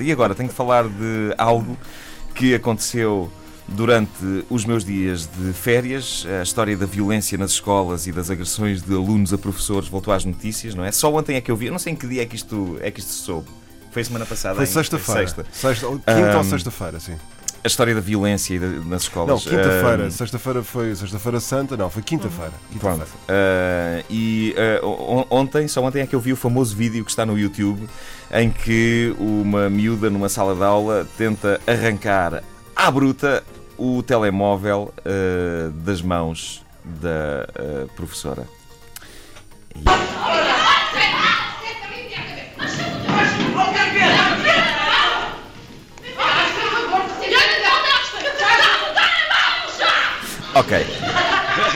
E agora tenho que falar de algo que aconteceu durante os meus dias de férias. A história da violência nas escolas e das agressões de alunos a professores voltou às notícias, não é? Só ontem é que eu vi, eu não sei em que dia é que isto, é que isto soube. Foi semana passada. Foi sexta-feira. Sexta. Sexta, quinta ou Ahm, sexta-feira, sim. A história da violência e nas escolas. Não, quinta-feira. Ahm, Sexta-feira foi Sexta-feira Santa, não, foi quinta-feira. Pronto. Quinta-feira. Ah, e on- ontem, só ontem é que eu vi o famoso vídeo que está no YouTube em que uma miúda numa sala de aula tenta arrancar à bruta o telemóvel ah, das mãos da professora. Ok.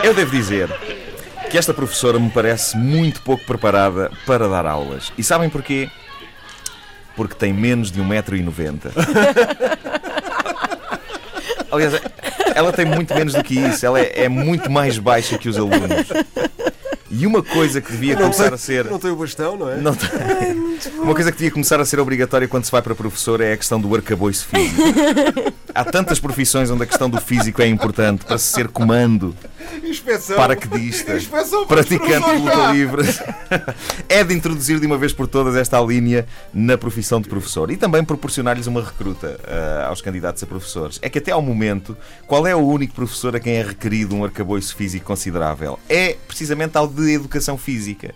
Eu devo dizer que esta professora me parece muito pouco preparada para dar aulas. E sabem porquê? Porque tem menos de 1,90m. Aliás, ela tem muito menos do que isso. Ela é, é muito mais baixa que os alunos. E uma coisa que devia começar a ser. Não tem o bastão, não é? Não tem. Uma coisa que devia começar a ser obrigatória quando se vai para professor é a questão do arcabouço físico. Há tantas profissões onde a questão do físico é importante para se ser comando, Inspeção. paraquedista, Inspeção praticante de luta livre. É de introduzir de uma vez por todas esta linha na profissão de professor e também proporcionar-lhes uma recruta ah, aos candidatos a professores. É que até ao momento, qual é o único professor a quem é requerido um arcabouço físico considerável? É precisamente ao de educação física.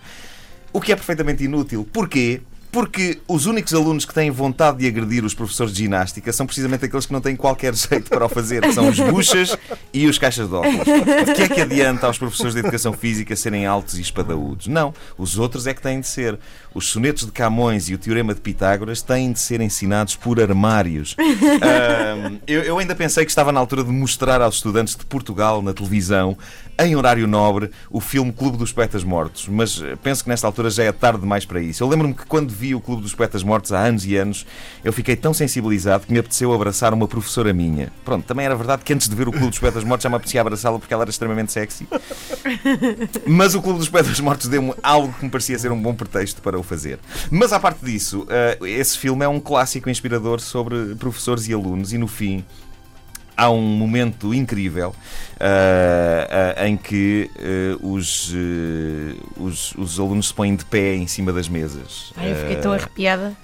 O que é perfeitamente inútil. Porquê? Porque os únicos alunos que têm vontade de agredir os professores de ginástica são precisamente aqueles que não têm qualquer jeito para o fazer, que são os buchas e os caixas de óculos. De que é que adianta aos professores de educação física serem altos e espadaúdos? Não, os outros é que têm de ser. Os sonetos de Camões e o teorema de Pitágoras têm de ser ensinados por armários. Ahm, eu, eu ainda pensei que estava na altura de mostrar aos estudantes de Portugal na televisão, em horário nobre, o filme Clube dos Poetas Mortos, mas eh, penso que nesta altura já é tarde demais para isso. Eu lembro-me que quando vi o Clube dos Poetas Mortos há anos e anos, eu fiquei tão sensibilizado que me apeteceu abraçar uma professora minha. Pronto, também era verdade que antes de ver o Clube dos Poetas Mortos já me apetecia abraçá-la porque ela era extremamente sexy. Mas o Clube dos Poetas Mortos deu-me algo que me parecia ser um bom pretexto para o fazer. Mas à parte disso, eh, esse filme é um clássico inspirador sobre professores e alunos e no fim há um momento incrível ah, ah, em que eh, os, os, os alunos se põem de pé em cima das mesas. Ai, eu fiquei tão arrepiada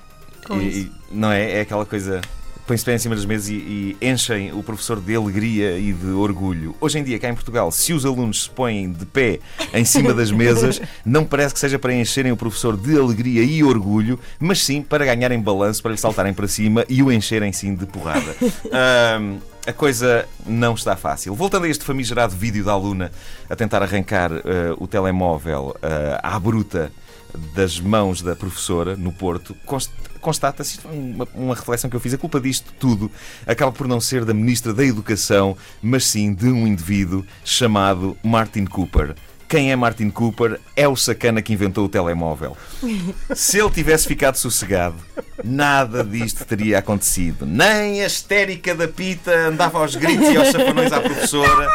com e- isso. não é? É aquela coisa. Põem-se pé em cima das mesas e, e enchem o professor de alegria e de orgulho. Hoje em dia, cá em Portugal, se os alunos se põem de pé em cima das mesas, não parece que seja para encherem o professor de alegria e orgulho, mas sim para ganharem balanço, para lhe saltarem para cima e o encherem sim de porrada. Ahm, a coisa não está fácil. Voltando a este famigerado vídeo da aluna a tentar arrancar eh, o telemóvel eh, à bruta das mãos da professora no Porto, const- constata-se, uma, uma reflexão que eu fiz, a culpa disto tudo acaba por não ser da Ministra da Educação, mas sim de um indivíduo chamado Martin Cooper. Quem é Martin Cooper? É o sacana que inventou o telemóvel. Se ele tivesse ficado sossegado, nada disto teria acontecido. Nem a histérica da Pita andava aos gritos e aos chafanões à professora.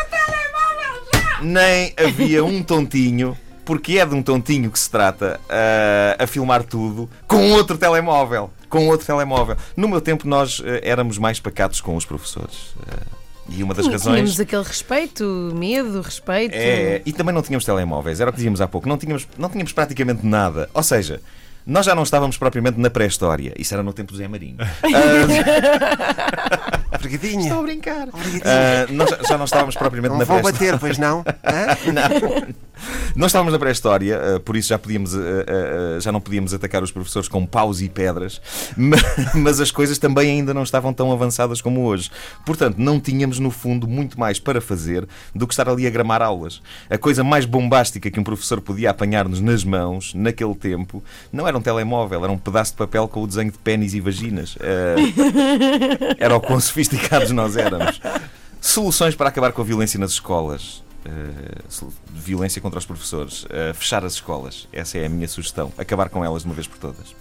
Nem havia um tontinho, porque é de um tontinho que se trata, a, a filmar tudo com outro telemóvel. Com outro telemóvel. No meu tempo, nós eh, éramos mais pacatos com os professores. Eh, e uma das Sim, razões. Tínhamos aquele respeito, medo, respeito. É, e também não tínhamos telemóveis, era o que dizíamos há pouco, não tínhamos, não tínhamos praticamente nada. Ou seja, nós já não estávamos propriamente na pré-história. Isso era no tempo do Zé Marinho. Obrigadinha. Estou a brincar. Ah, nós já- não estávamos propriamente Não na vão pré-história. bater, pois não? Hã? Não. Nós estávamos na pré-história, ah, por isso já, podíamos, ah, ah, já não podíamos atacar os professores com paus e pedras, ma- mas as coisas também ainda não estavam tão avançadas como hoje. Portanto, não tínhamos, no fundo, muito mais para fazer do que estar ali a gramar aulas. A coisa mais bombástica que um professor podia apanhar-nos nas mãos, naquele tempo, não era um telemóvel, era um pedaço de papel com o desenho de pênis e vaginas. Era o quão sofisticados nós éramos. Soluções para acabar com a violência nas escolas. Sol- violência contra os professores. Uh, fechar as escolas. Essa é a minha sugestão. Acabar com elas de uma vez por todas.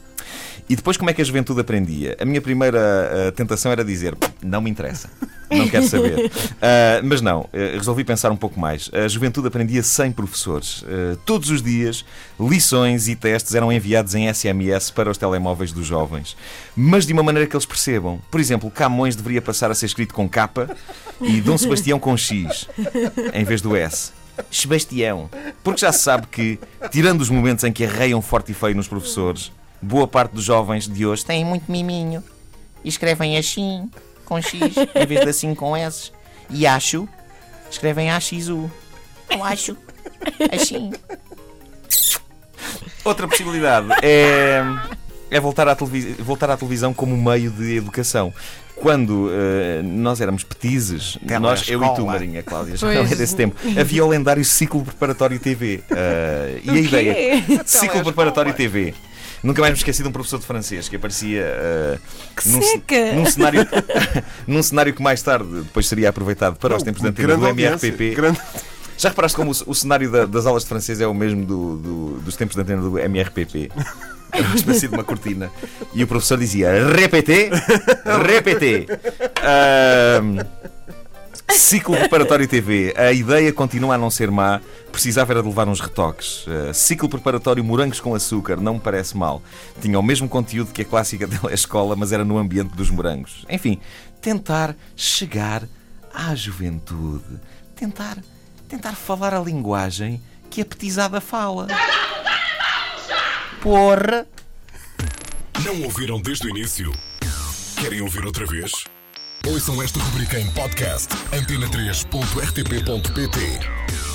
E depois, como é que a juventude aprendia? A minha primeira uh, tentação era dizer: não me interessa, não quero saber. Uh, mas não, uh, resolvi pensar um pouco mais. A juventude aprendia sem professores. todos os dias, lições e testes eram enviados em SMS para os telemóveis dos jovens, mas de uma maneira que eles percebam. Por exemplo, Camões deveria passar a ser escrito com K e Dom Sebastião com X, em vez do S. Sebastião. Porque já se sabe que, tirando os momentos em que arreiam forte e feio nos professores, boa parte dos jovens de hoje têm muito miminho e escrevem assim com X em vez de assim com S. E acho, escrevem AXU. Eu acho, assim. Outra possibilidade é, é voltar, à voltar à televisão como meio de educação. Quando uh, nós éramos petizes, nós, eu e tu, Marinha, Cláudia, já é desse tempo, havia o lendário ciclo preparatório TV. Uh, e a ideia. Ciclo preparatório TV. Nunca mais me esqueci de um professor de francês que aparecia uh, num, num, cenário, num cenário que mais tarde depois seria aproveitado para Não, os tempos de antena do MRPP. Grande... Já reparaste como o, o cenário da, das aulas de francês é o mesmo do, do, dos tempos de antena do MRPP? Era uma espécie de uma cortina. E o professor dizia: Repete, repete. Ciclo preparatório TV. A ideia continua a não ser má. Precisava era de levar uns retoques. Uh, ciclo preparatório morangos com açúcar. Não me parece mal. Tinha o mesmo conteúdo que a clássica telescola, mas era no ambiente dos morangos. Enfim, tentar chegar à juventude. Tentar, tentar falar a linguagem que a petizada fala. Porra! Não ouviram desde o início? Querem ouvir outra vez? Ouçam esta rubrica em podcast antena3.rtp.pt